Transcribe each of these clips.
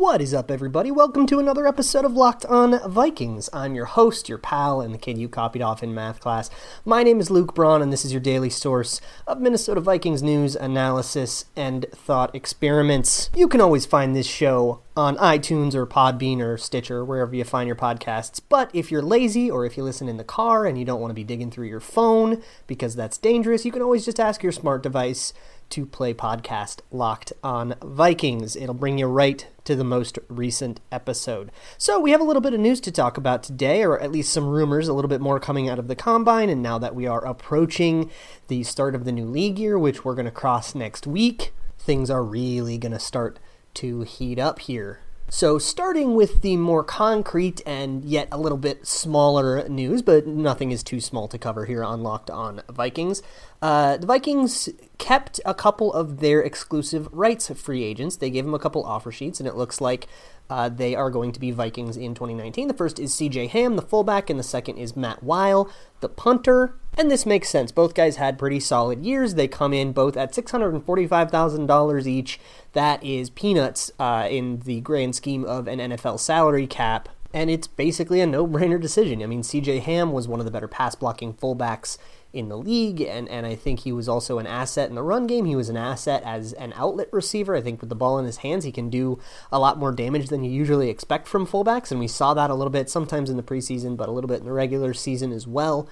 What is up, everybody? Welcome to another episode of Locked On Vikings. I'm your host, your pal, and the kid you copied off in math class. My name is Luke Braun, and this is your daily source of Minnesota Vikings news, analysis, and thought experiments. You can always find this show on iTunes or Podbean or Stitcher, wherever you find your podcasts. But if you're lazy or if you listen in the car and you don't want to be digging through your phone because that's dangerous, you can always just ask your smart device to play podcast Locked on Vikings. It'll bring you right to the most recent episode. So, we have a little bit of news to talk about today, or at least some rumors, a little bit more coming out of the combine. And now that we are approaching the start of the new league year, which we're going to cross next week, things are really going to start to heat up here. So, starting with the more concrete and yet a little bit smaller news, but nothing is too small to cover here on Locked On Vikings. Uh, the Vikings kept a couple of their exclusive rights free agents. They gave them a couple offer sheets, and it looks like uh, they are going to be Vikings in 2019. The first is CJ Ham, the fullback, and the second is Matt Wile, the punter. And this makes sense. Both guys had pretty solid years. They come in both at $645,000 each. That is peanuts uh, in the grand scheme of an NFL salary cap. And it's basically a no brainer decision. I mean, CJ Ham was one of the better pass blocking fullbacks in the league, and, and I think he was also an asset in the run game. He was an asset as an outlet receiver. I think with the ball in his hands, he can do a lot more damage than you usually expect from fullbacks, and we saw that a little bit sometimes in the preseason, but a little bit in the regular season as well.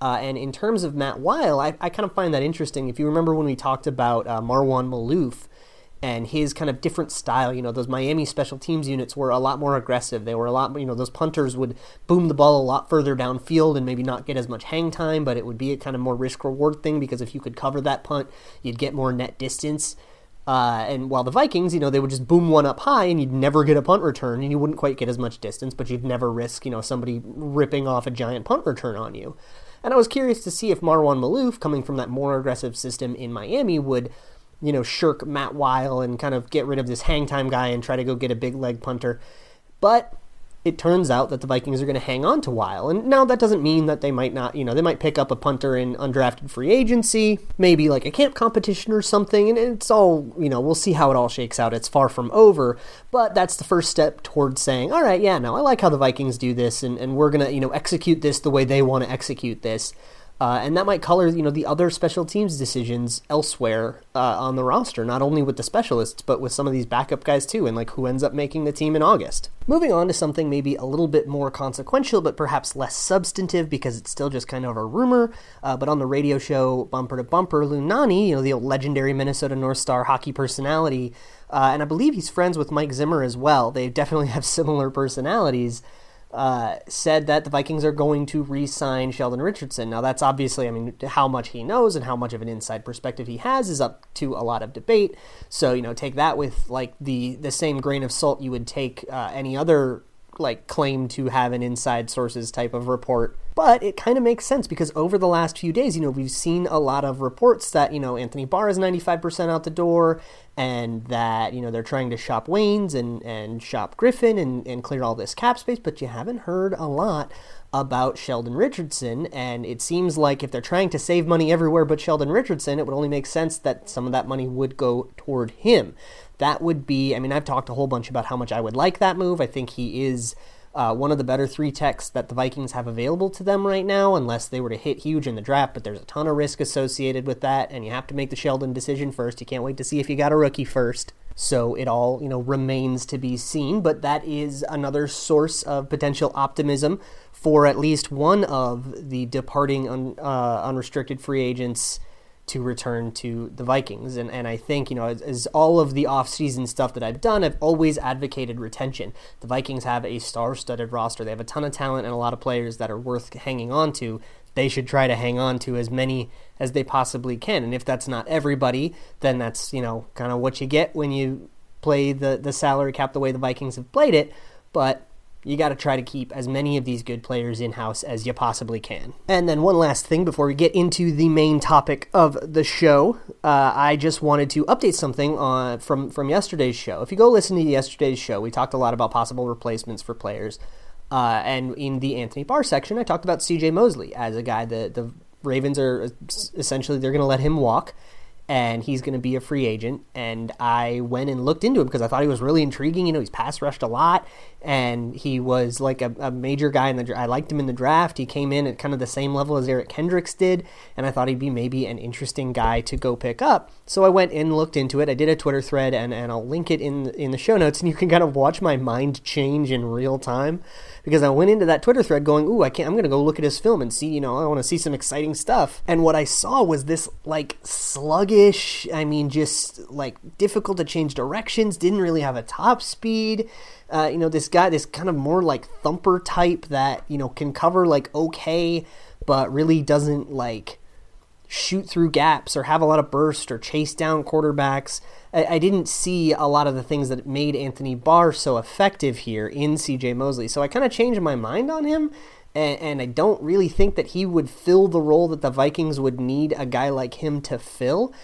Uh, and in terms of Matt Wile, I, I, kind of find that interesting. If you remember when we talked about uh, Marwan Maalouf and his kind of different style. You know, those Miami special teams units were a lot more aggressive. They were a lot, you know, those punters would boom the ball a lot further downfield and maybe not get as much hang time, but it would be a kind of more risk reward thing because if you could cover that punt, you'd get more net distance. Uh, and while the Vikings, you know, they would just boom one up high and you'd never get a punt return and you wouldn't quite get as much distance, but you'd never risk, you know, somebody ripping off a giant punt return on you. And I was curious to see if Marwan Maalouf, coming from that more aggressive system in Miami, would you know, shirk Matt Wile and kind of get rid of this hang time guy and try to go get a big leg punter. But it turns out that the Vikings are going to hang on to Wile. And now that doesn't mean that they might not, you know, they might pick up a punter in undrafted free agency, maybe like a camp competition or something. And it's all, you know, we'll see how it all shakes out. It's far from over. But that's the first step towards saying, all right, yeah, no, I like how the Vikings do this. And, and we're going to, you know, execute this the way they want to execute this. Uh, and that might color, you know, the other special teams decisions elsewhere uh, on the roster, not only with the specialists, but with some of these backup guys too, and like who ends up making the team in August. Moving on to something maybe a little bit more consequential, but perhaps less substantive because it's still just kind of a rumor. Uh, but on the radio show Bumper to Bumper, Lou Nanne, you know, the old legendary Minnesota North Star hockey personality, uh, and I believe he's friends with Mike Zimmer as well. They definitely have similar personalities uh, said that the Vikings are going to re-sign Sheldon Richardson. Now, that's obviously, I mean, how much he knows and how much of an inside perspective he has is up to a lot of debate. So, you know, take that with like the the same grain of salt you would take uh, any other like claim to have an inside sources type of report. But it kind of makes sense because over the last few days, you know, we've seen a lot of reports that, you know, Anthony Barr is 95% out the door and that, you know, they're trying to shop Waynes and, and shop Griffin and, and clear all this cap space, but you haven't heard a lot about Sheldon Richardson. And it seems like if they're trying to save money everywhere but Sheldon Richardson, it would only make sense that some of that money would go toward him that would be, I mean, I've talked a whole bunch about how much I would like that move. I think he is uh, one of the better three techs that the Vikings have available to them right now, unless they were to hit huge in the draft. But there's a ton of risk associated with that, and you have to make the Sheldon decision first. You can't wait to see if you got a rookie first. So it all, you know, remains to be seen. But that is another source of potential optimism for at least one of the departing un, uh, unrestricted free agents to return to the Vikings. And, and I think, you know, as, as, all of the offseason stuff that I've done, I've always advocated retention. The Vikings have a star studded roster. They have a ton of talent and a lot of players that are worth hanging on to. They should try to hang on to as many as they possibly can. And if that's not everybody, then that's, you know, kind of what you get when you play the, the salary cap the way the Vikings have played it. But you got to try to keep as many of these good players in house as you possibly can. And then, one last thing before we get into the main topic of the show, uh, I just wanted to update something on, from, from yesterday's show. If you go listen to yesterday's show, we talked a lot about possible replacements for players. Uh, and in the Anthony Barr section, I talked about C.J. Mosley as a guy that the Ravens are essentially they're going to let him walk and he's going to be a free agent. And I went and looked into him because I thought he was really intriguing. You know, he's pass rushed a lot, and he was like a, a major guy in the. I liked him in the draft. He came in at kind of the same level as Eric Kendricks did, and I thought he'd be maybe an interesting guy to go pick up. So I went and looked into it. I did a Twitter thread, and, and I'll link it in in the show notes, and you can kind of watch my mind change in real time because I went into that Twitter thread going, "Ooh, I can't. I'm to go look at his film and see. You know, I want to see some exciting stuff." And what I saw was this like sluggish. I mean, just like difficult to change directions. Didn't really have a top speed. Uh, you know, this guy, this kind of more like thumper type that you know can cover like okay, but really doesn't like shoot through gaps or have a lot of burst or chase down quarterbacks. I, I, didn't see a lot of the things that made Anthony Barr so effective here in CJ Mosley. So I kind of changed my mind on him. And, and I don't really think that he would fill the role that the Vikings would need a guy like him to fill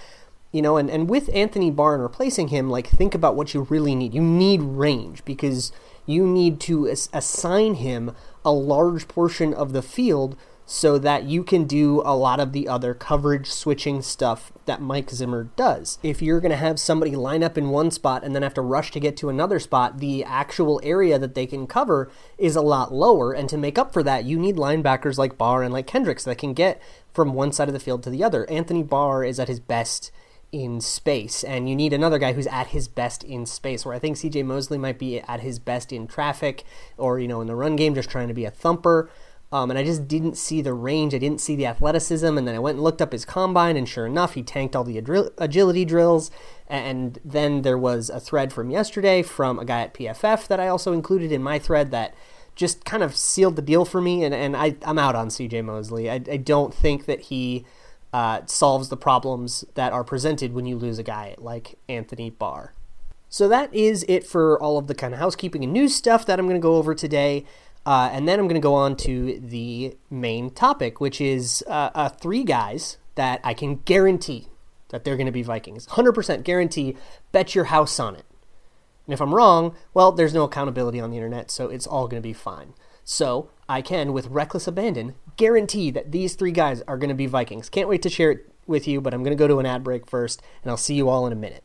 you know, and, and with Anthony Barr and replacing him, like think about what you really need. You need range because you need to as- assign him a large portion of the field so that you can do a lot of the other coverage switching stuff that Mike Zimmer does. If you're going to have somebody line up in one spot and then have to rush to get to another spot, the actual area that they can cover is a lot lower. And to make up for that, you need linebackers like Barr and like Kendricks that can get from one side of the field to the other. Anthony Barr is at his best in space, and you need another guy who's at his best in space. Where I think CJ Mosley might be at his best in traffic or, you know, in the run game, just trying to be a thumper. Um, and I just didn't see the range. I didn't see the athleticism. And then I went and looked up his combine, and sure enough, he tanked all the agility drills. And then there was a thread from yesterday from a guy at PFF that I also included in my thread that just kind of sealed the deal for me. And, and I, am out on CJ Mosley. I, I don't think that he uh, solves the problems that are presented when you lose a guy like Anthony Barr. So that is it for all of the kind of housekeeping and news stuff that I'm going to go over today. Uh, and then I'm going to go on to the main topic, which is uh, uh, three guys that I can guarantee that they're going to be Vikings. 100% guarantee, bet your house on it. And if I'm wrong, well, there's no accountability on the internet, so it's all going to be fine. So I can, with reckless abandon, guarantee that these three guys are going to be Vikings. Can't wait to share it with you, but I'm going to go to an ad break first, and I'll see you all in a minute.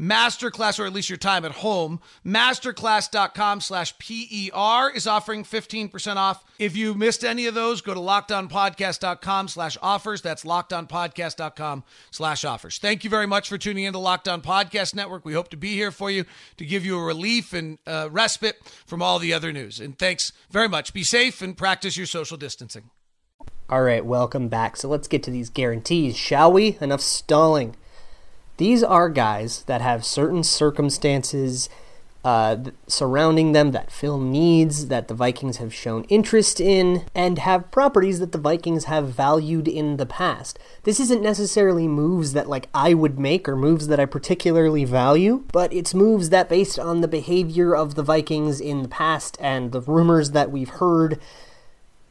Masterclass, or at least your time at home, masterclass.com slash PER is offering 15% off. If you missed any of those, go to lockedonpodcast.com slash offers. That's lockedonpodcast.com slash offers. Thank you very much for tuning in to Locked On Podcast Network. We hope to be here for you to give you a relief and uh, respite from all the other news. And thanks very much. Be safe and practice your social distancing. All right, welcome back. So let's get to these guarantees, shall we? Enough stalling. These are guys that have certain circumstances uh, surrounding them that Phil needs, that the Vikings have shown interest in, and have properties that the Vikings have valued in the past. This isn't necessarily moves that like I would make or moves that I particularly value, but it's moves that based on the behavior of the Vikings in the past and the rumors that we've heard,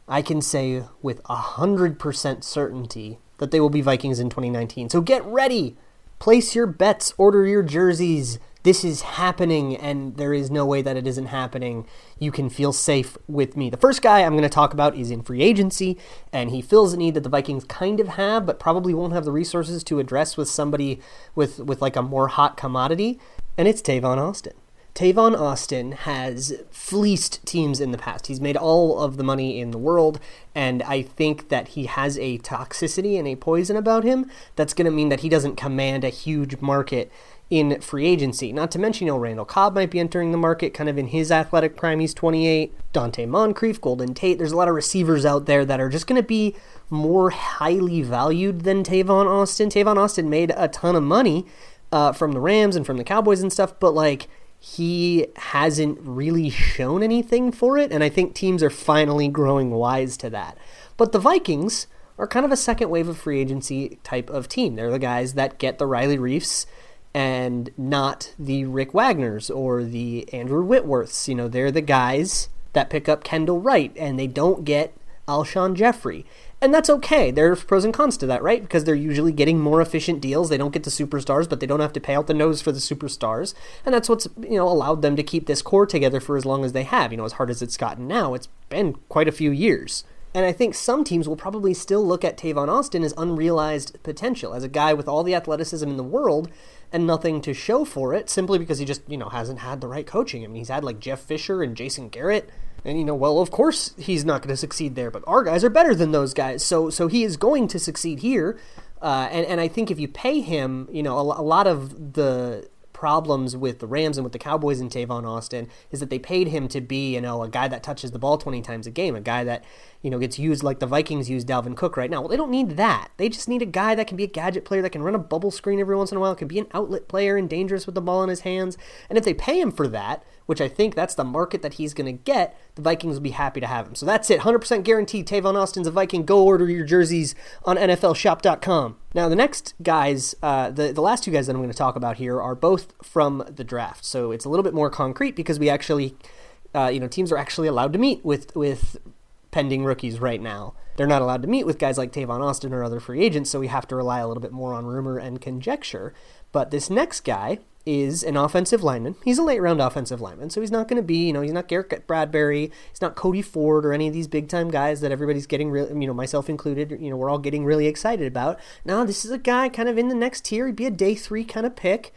I can say with a hundred percent certainty that they will be Vikings in 2019. So get ready! Place your bets, order your jerseys. This is happening, and there is no way that it isn't happening. You can feel safe with me. The first guy I'm going to talk about is in free agency, and he fills a need that the Vikings kind of have, but probably won't have the resources to address with somebody with, with like a more hot commodity, and it's Tavon Austin. Tavon Austin has fleeced teams in the past. He's made all of the money in the world, and I think that he has a toxicity and a poison about him that's going to mean that he doesn't command a huge market in free agency. Not to mention, you know, Randall Cobb might be entering the market kind of in his athletic prime. He's 28. Donte Moncrief, Golden Tate. There's a lot of receivers out there that are just going to be more highly valued than Tavon Austin. Tavon Austin made a ton of money uh, from the Rams and from the Cowboys and stuff, but like he hasn't really shown anything for it, and I think teams are finally growing wise to that. But the Vikings are kind of a second wave of free agency type of team. They're the guys that get the Riley Reiffs and not the Rick Wagners or the Andrew Whitworths. You know, they're the guys that pick up Kendall Wright and they don't get Alshon Jeffery. And that's okay. There's pros and cons to that, right? Because they're usually getting more efficient deals. They don't get the superstars, but they don't have to pay out the nose for the superstars. And that's what's, you know, allowed them to keep this core together for as long as they have. You know, as hard as it's gotten now, it's been quite a few years. And I think some teams will probably still look at Tavon Austin as unrealized potential, as a guy with all the athleticism in the world and nothing to show for it, simply because he just, you know, hasn't had the right coaching. I mean, he's had like Jeff Fisher and Jason Garrett. And you know, well, of course he's not going to succeed there, but our guys are better than those guys. So so he is going to succeed here. Uh, and, and I think if you pay him, you know, a, a lot of the problems with the Rams and with the Cowboys and Tavon Austin is that they paid him to be, you know, a guy that touches the ball 20 times a game, a guy that, you know, gets used like the Vikings use Dalvin Cook right now. Well, they don't need that. They just need a guy that can be a gadget player, that can run a bubble screen every once in a while, can be an outlet player and dangerous with the ball in his hands. And if they pay him for that, which I think that's the market that he's going to get, the Vikings will be happy to have him. So that's it. 100% guaranteed Tavon Austin's a Viking. Go order your jerseys on NFLshop.com. Now, the next guys, uh, the, the last two guys that I'm going to talk about here are both from the draft. So it's a little bit more concrete because we actually, uh, you know, teams are actually allowed to meet with, with pending rookies right now. They're not allowed to meet with guys like Tavon Austin or other free agents, so we have to rely a little bit more on rumor and conjecture. But this next guy is an offensive lineman. He's a late round offensive lineman, so he's not going to be, you know, he's not Garrett Bradbury, he's not Cody Ford or any of these big time guys that everybody's getting really, you know, myself included, you know, we're all getting really excited about. Now, this is a guy kind of in the next tier. He'd be a day three kind of pick,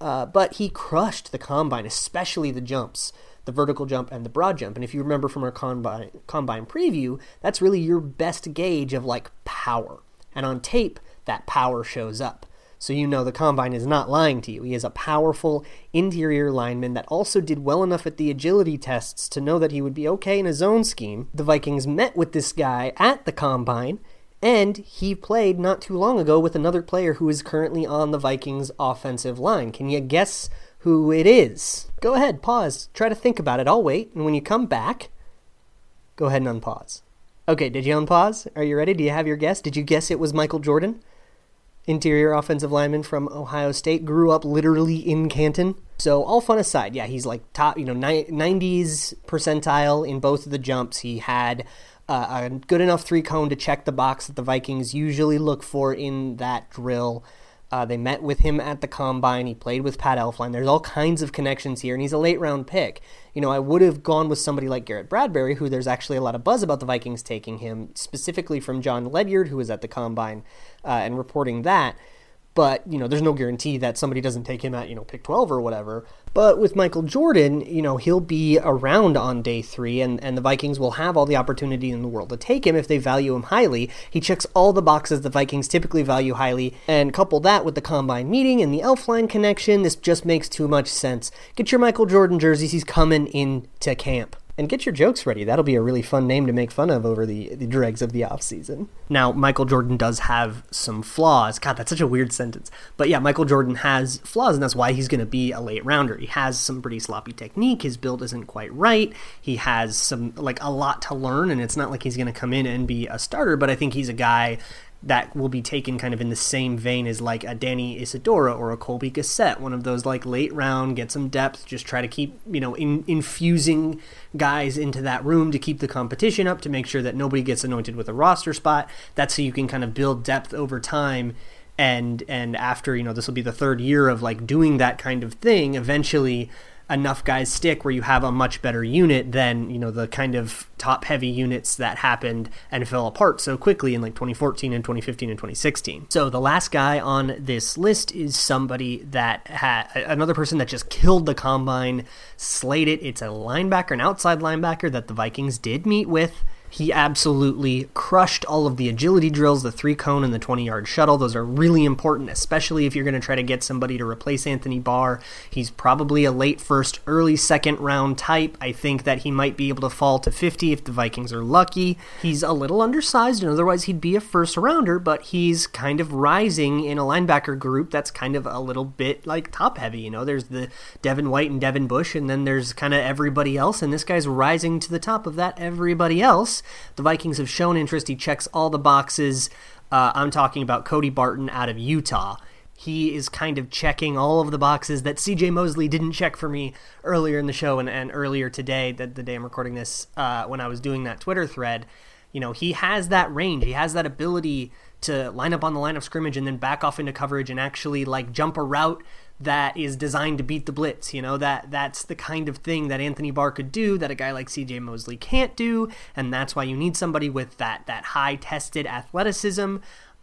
uh, but he crushed the combine, especially the jumps the vertical jump and the broad jump. And if you remember from our combine, combine preview, that's really your best gauge of like power. And on tape, that power shows up. So you know the combine is not lying to you. He is a powerful interior lineman that also did well enough at the agility tests to know that he would be okay in a zone scheme. The Vikings met with this guy at the combine, and he played not too long ago with another player who is currently on the Vikings offensive line. Can you guess who it is. Go ahead, pause, try to think about it. I'll wait, and when you come back, go ahead and unpause. Okay, did you unpause? Are you ready? Do you have your guess? Did you guess it was Michael Jordan? Interior offensive lineman from Ohio State, grew up literally in Canton. So, all fun aside, yeah, he's like top, you know, 90s percentile in both of the jumps. He had uh, a good enough three cone to check the box that the Vikings usually look for in that drill. Uh, they met with him at the combine. He played with Pat Elflein. There's all kinds of connections here, and he's a late round pick. You know, I would have gone with somebody like Garrett Bradbury, who there's actually a lot of buzz about the Vikings taking him, specifically from John Ledyard, who was at the combine uh, and reporting that but you know there's no guarantee that somebody doesn't take him at you know pick 12 or whatever. But with michael jordan you know he'll be around on day three and, and the vikings will have all the opportunity in the world to take him if they value him highly. He checks all the boxes the vikings typically value highly and couple that with the combine meeting and the elflein connection this just makes too much sense. Get your michael jordan jerseys he's coming into camp and get your jokes ready. That'll be a really fun name to make fun of over the, the dregs of the off season. Now, Michael Jordan does have some flaws. God, that's such a weird sentence. But yeah, Michael Jordan has flaws, and that's why he's going to be a late rounder. He has some pretty sloppy technique. His build isn't quite right. He has some, like, a lot to learn, and it's not like he's going to come in and be a starter, but I think he's a guy that will be taken kind of in the same vein as like a Danny Isidora or a Colby Gossett, one of those like late round, get some depth, just try to keep, you know, in, infusing guys into that room to keep the competition up, to make sure that nobody gets anointed with a roster spot. That's how you can kind of build depth over time. And and after, you know, this will be the third year of like doing that kind of thing, eventually enough guys stick where you have a much better unit than you know the kind of top heavy units that happened and fell apart so quickly in like 2014 and 2015 and 2016 so the last guy on this list is somebody that had another person that just killed the combine slayed it. It's a linebacker an outside linebacker that the vikings did meet with he absolutely crushed all of the agility drills, the three cone and the 20 yard shuttle. Those are really important, especially if you're going to try to get somebody to replace Anthony Barr. He's probably a late first, early second round type. I think that he might be able to fall to 50 if the Vikings are lucky. He's a little undersized, and otherwise he'd be a first rounder, but he's kind of rising in a linebacker group that's kind of a little bit like top heavy. You know, there's the Devin White and Devin Bush, and then there's kind of everybody else, and this guy's rising to the top of that everybody else. The Vikings have shown interest. He checks all the boxes. Uh, I'm talking about Cody Barton out of Utah. He is kind of checking all of the boxes that CJ Mosley didn't check for me earlier in the show and, and earlier today, that the day I'm recording this, uh, when I was doing that Twitter thread. You know, he has that range. He has that ability to line up on the line of scrimmage and then back off into coverage and actually like jump a route that is designed to beat the blitz. You know that that's the kind of thing that Anthony Barr could do that a guy like C.J. Mosley can't do, and that's why you need somebody with that that high tested athleticism.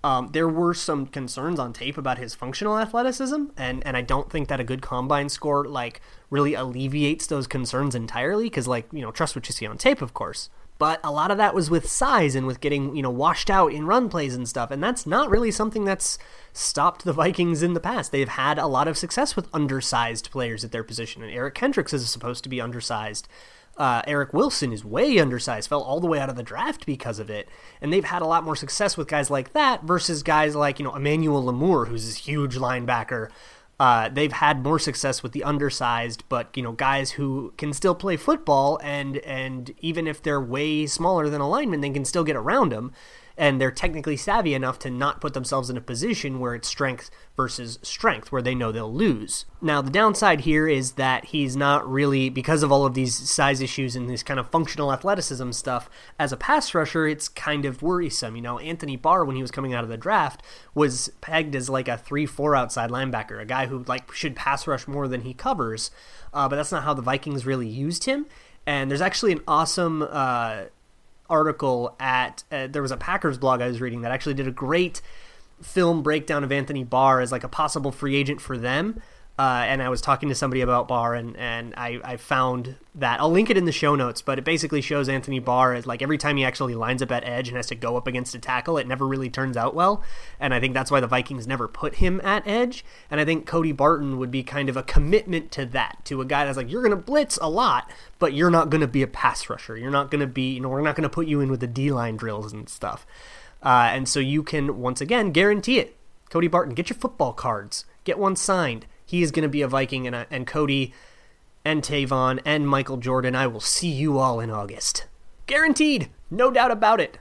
Um, there were some concerns on tape about his functional athleticism, and and I don't think that a good combine score like really alleviates those concerns entirely. Because like you know, trust what you see on tape, of course but a lot of that was with size and with getting you know washed out in run plays and stuff and that's not really something that's stopped the vikings in the past. They've had a lot of success with undersized players at their position and eric kendricks is supposed to be undersized. Uh, eric wilson is way undersized fell all the way out of the draft because of it and they've had a lot more success with guys like that versus guys like you know emmanuel lamur who's this huge linebacker uh, they've had more success with the undersized, but you know, guys who can still play football, and and even if they're way smaller than a lineman, they can still get around them and they're technically savvy enough to not put themselves in a position where it's strength versus strength, where they know they'll lose. Now, the downside here is that he's not really, because of all of these size issues and this kind of functional athleticism stuff, as a pass rusher, it's kind of worrisome. You know, Anthony Barr, when he was coming out of the draft, was pegged as like a 3 4 outside linebacker, a guy who like should pass rush more than he covers. Uh, but that's not how the Vikings really used him. And there's actually an awesome uh, article at uh, there was a Packers blog I was reading that actually did a great film breakdown of Anthony Barr as like a possible free agent for them. Uh, and I was talking to somebody about Barr, and, and I, I found that. I'll link it in the show notes, but it basically shows Anthony Barr as like every time he actually lines up at edge and has to go up against a tackle, it never really turns out well. And I think that's why the Vikings never put him at edge. And I think Cody Barton would be kind of a commitment to that, to a guy that's like, you're going to blitz a lot, but you're not going to be a pass rusher. You're not going to be, you know, we're not going to put you in with the D line drills and stuff. Uh, and so you can, once again, guarantee it. Cody Barton, get your football cards, get one signed he is going to be a Viking, and, and Cody and Tavon and Michael Jordan. I will see you all in August. Guaranteed. No doubt about it.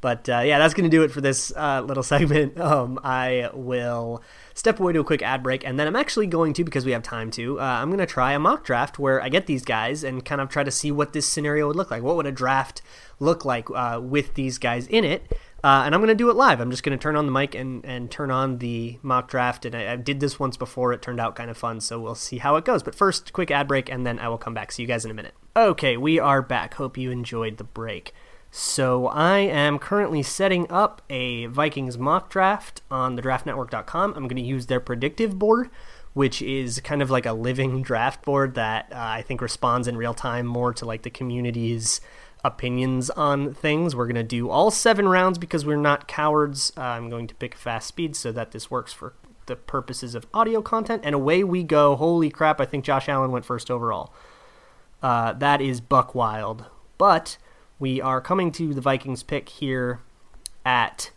But uh, yeah, that's going to do it for this uh, little segment. Um, I will step away to a quick ad break, and then I'm actually going to, because we have time to, uh, I'm going to try a mock draft where I get these guys and kind of try to see what this scenario would look like. What would a draft look like uh, with these guys in it? Uh, and I'm going to do it live. I'm just going to turn on the mic and, and turn on the mock draft. And I, I, did this once before. It turned out kind of fun. So we'll see how it goes. But first, quick ad break, and then I will come back. See you guys in a minute. Okay, we are back. Hope you enjoyed the break. So I am currently setting up a Vikings mock draft on the draftnetwork.com. I'm going to use their predictive board, which is kind of like a living draft board that uh, I think responds in real time more to like the community's opinions on things. We're going to do all seven rounds because we're not cowards. Uh, I'm going to pick fast speed so that this works for the purposes of audio content. And away we go. Holy crap, I think Josh Allen went first overall. Uh, that is buck wild. But we are coming to the Vikings pick here at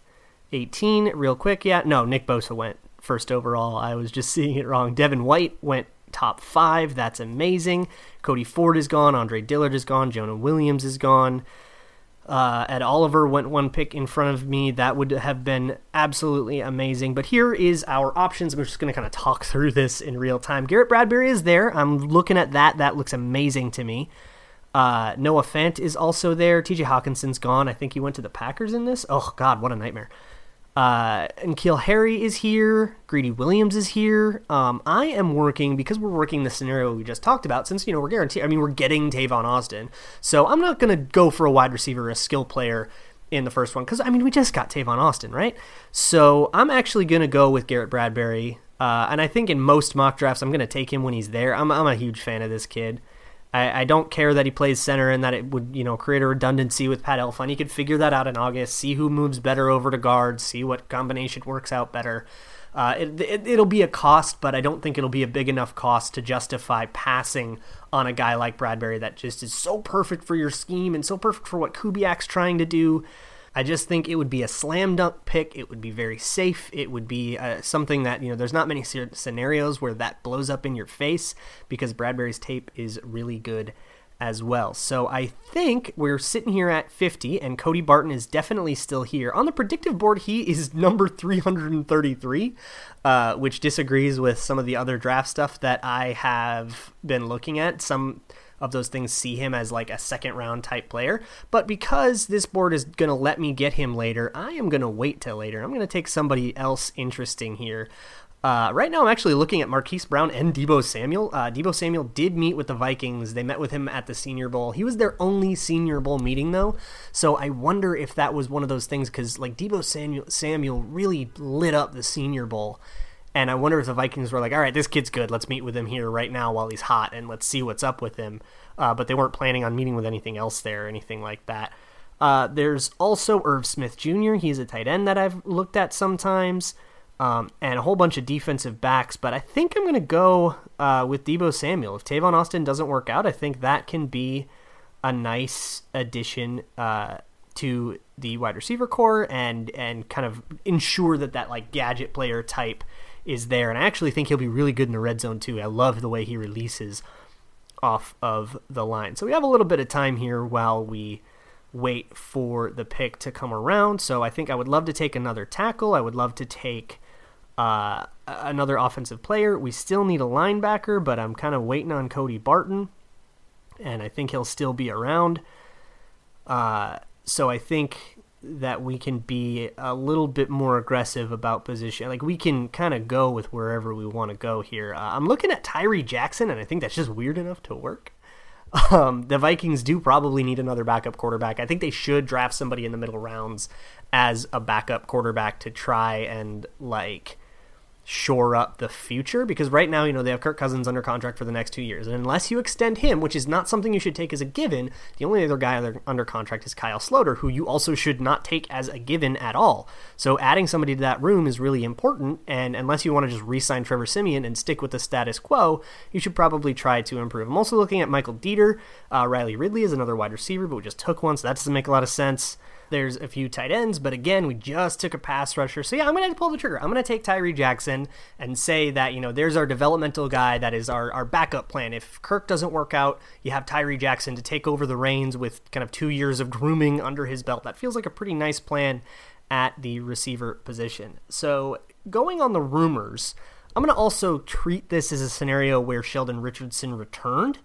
18 real quick. Yeah, no, Nick Bosa went first overall. I was just seeing it wrong. Devin White went top five. That's amazing. Cody Ford is gone. Andre Dillard is gone. Jonah Williams is gone. Uh, Ed Oliver went one pick in front of me. That would have been absolutely amazing. But here is our options. I'm just going to kind of talk through this in real time. Garrett Bradbury is there. I'm looking at that. That looks amazing to me. Uh, Noah Fant is also there. TJ Hockenson's gone. I think he went to the Packers in this. Oh, God, what a nightmare. Uh, and Keel Harry is here. Greedy Williams is here. Um, I am working because we're working the scenario we just talked about. Since you know we're guaranteed, I mean we're getting Tavon Austin, so I'm not to go for a wide receiver, a skill player in the first one because I mean we just got Tavon Austin, right? So I'm actually to go with Garrett Bradbury, uh, and I think in most mock drafts I'm to take him when he's there. I'm I'm a huge fan of this kid. I, I, don't care that he plays center and that it would, you know, create a redundancy with Pat Elflein. He could figure that out in August, see who moves better over to guard, see what combination works out better. Uh, it, it, it'll be a cost, but I don't think it'll be a big enough cost to justify passing on a guy like Bradbury that just is so perfect for your scheme and so perfect for what Kubiak's trying to do. I just think it would be a slam dunk pick. It would be very safe. It would be uh, something that, you know, there's not many scenarios where that blows up in your face because Bradbury's tape is really good as well. So I think we're sitting here at 50, and Cody Barton is definitely still here. On the predictive board, he is number 333, uh, which disagrees with some of the other draft stuff that I have been looking at. Some of those things see him as like a second round type player. But because this board is going to let me get him later, I am going to wait till later. I'm going to take somebody else interesting here. Uh, right now, I'm actually looking at Marquise Brown and Deebo Samuel. Uh, Deebo Samuel did meet with the Vikings. They met with him at the Senior Bowl. He was their only Senior Bowl meeting, though. So I wonder if that was one of those things because, like, Deebo Samuel, Samuel really lit up the Senior Bowl. And I wonder if the Vikings were like, all right, this kid's good. Let's meet with him here right now while he's hot and let's see what's up with him. Uh, but they weren't planning on meeting with anything else there or anything like that. Uh, there's also Irv Smith Jr. He's a tight end that I've looked at sometimes, um, and a whole bunch of defensive backs. But I think I'm going to go uh, with Deebo Samuel. If Tavon Austin doesn't work out, I think that can be a nice addition uh, to the wide receiver core and and kind of ensure that that like gadget player type is there. And I actually think he'll be really good in the red zone too. I love the way he releases off of the line. So we have a little bit of time here while we wait for the pick to come around. So I think I would love to take another tackle. I would love to take uh, another offensive player. We still need a linebacker, but I'm kind of waiting on Cody Barton, and I think he'll still be around. Uh, so I think that we can be a little bit more aggressive about position. Like we can kind of go with wherever we want to go here. Uh, I'm looking at Tyree Jackson, and I think that's just weird enough to work. Um, the Vikings do probably need another backup quarterback. I think they should draft somebody in the middle rounds as a backup quarterback to try and like shore up the future because right now, you know, they have Kirk Cousins under contract for the next two years. And unless you extend him, which is not something you should take as a given, the only other guy under contract is Kyle Sloter, who you also should not take as a given at all. So adding somebody to that room is really important. And unless you want to just re sign Trevor Siemian and stick with the status quo, you should probably try to improve. I'm also looking at Michael Deiter. Uh, Riley Ridley is another wide receiver, but we just took one, so that doesn't make a lot of sense. There's a few tight ends, but again, we just took a pass rusher. So yeah, I'm going to pull the trigger. I'm to take Tyree Jackson and say that, you know, there's our developmental guy that is our, our backup plan. If Kirk doesn't work out, you have Tyree Jackson to take over the reins with kind of two years of grooming under his belt. That feels like a pretty nice plan at the receiver position. So going on the rumors, I'm going to also treat this as a scenario where Sheldon Richardson returned.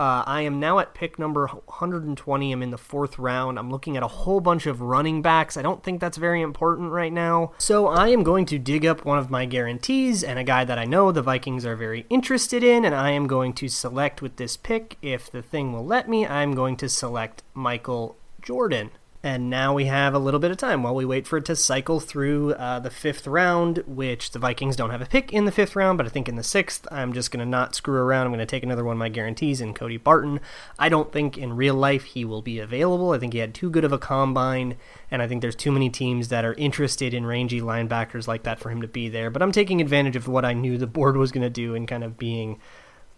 Uh, I am now at pick number 120. I'm in the fourth round. I'm looking at a whole bunch of running backs. I don't think that's very important right now. So I am going to dig up one of my guarantees and a guy that I know the Vikings are very interested in, and I am going to select with this pick. If the thing will let me, I'm going to select Michael Jordan. And now we have a little bit of time while we wait for it to cycle through uh, the fifth round, which the Vikings don't have a pick in the fifth round, but I think in the sixth, I'm just going to not screw around. I'm going to take another one of my guarantees in Cody Barton. I don't think in real life he will be available. I think he had too good of a combine, and I think there's too many teams that are interested in rangy linebackers like that for him to be there. But I'm taking advantage of what I knew the board was going to do and kind of being.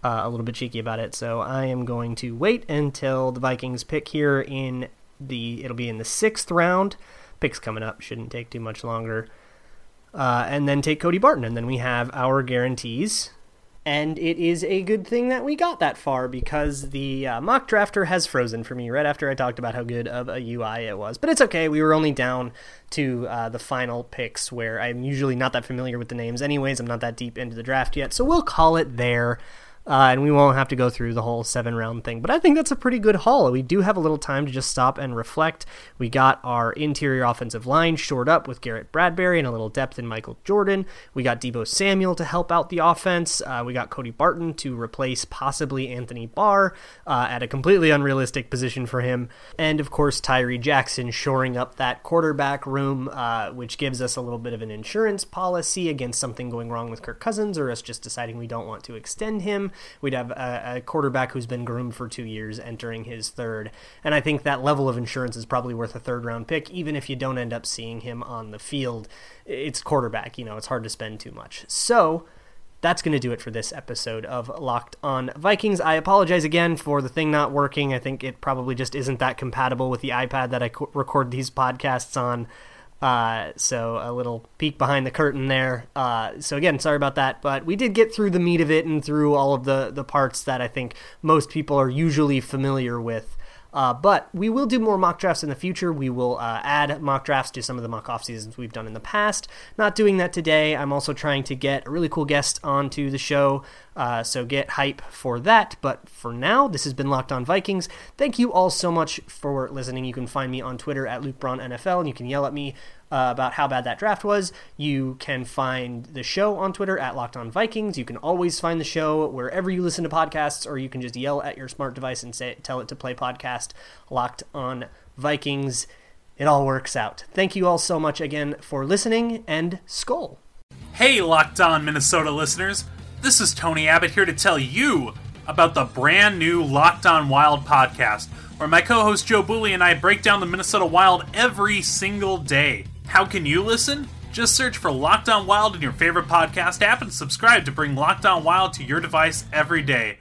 Uh, a little bit cheeky about it, so I am going to wait until the Vikings pick here in the it'll be in the sixth round. Picks coming up shouldn't take too much longer. Uh, and then take Cody Barton, and then we have our guarantees. And it is a good thing that we got that far because the uh, mock drafter has frozen for me right after I talked about how good of a UI it was. But it's okay. We were only down to uh, the final picks where I'm usually not that familiar with the names, anyways. I'm not that deep into the draft yet. So we'll call it there. Uh, and we won't have to go through the whole seven round thing. But I think that's a pretty good haul. We do have a little time to just stop and reflect. We got our interior offensive line shored up with Garrett Bradbury and a little depth in Michael Jordan. We got Deebo Samuel to help out the offense. Uh, we got Cody Barton to replace possibly Anthony Barr uh, at a completely unrealistic position for him. And of course, Tyree Jackson shoring up that quarterback room, uh, which gives us a little bit of an insurance policy against something going wrong with Kirk Cousins or us just deciding we don't want to extend him. We'd have a, a quarterback who's been groomed for two years entering his third. And I think that level of insurance is probably worth a third round pick, even if you don't end up seeing him on the field. It's quarterback, you know, it's hard to spend too much. So, that's going to do it for this episode of Locked On Vikings. I apologize again for the thing not working. I think it probably just isn't that compatible with the iPad that I record these podcasts on. Uh, so a little peek behind the curtain there. Uh, so again, sorry about that, but we did get through the meat of it and through all of the the parts that I think most people are usually familiar with. Uh, but we will do more mock drafts in the future. We will uh, add mock drafts to some of the mock off seasons we've done in the past. Not doing that today. I'm also trying to get a really cool guest onto the show. Uh, so get hype for that. But for now, this has been Locked On Vikings. Thank you all so much for listening. You can find me on Twitter at Luke NFL, and you can yell at me uh, about how bad that draft was. You can find the show on Twitter at Locked On Vikings. You can always find the show wherever you listen to podcasts, or you can just yell at your smart device and say tell it to play podcast Locked On Vikings. It all works out. Thank you all so much again for listening, and Skol. Hey, Locked On Minnesota listeners. This is Tony Abbott here to tell you about the brand new Locked On Wild podcast, where my co host Joe Booley and I break down the Minnesota Wild every single day. How can you listen? Just search for Locked On Wild in your favorite podcast app and subscribe to bring Locked On Wild to your device every day.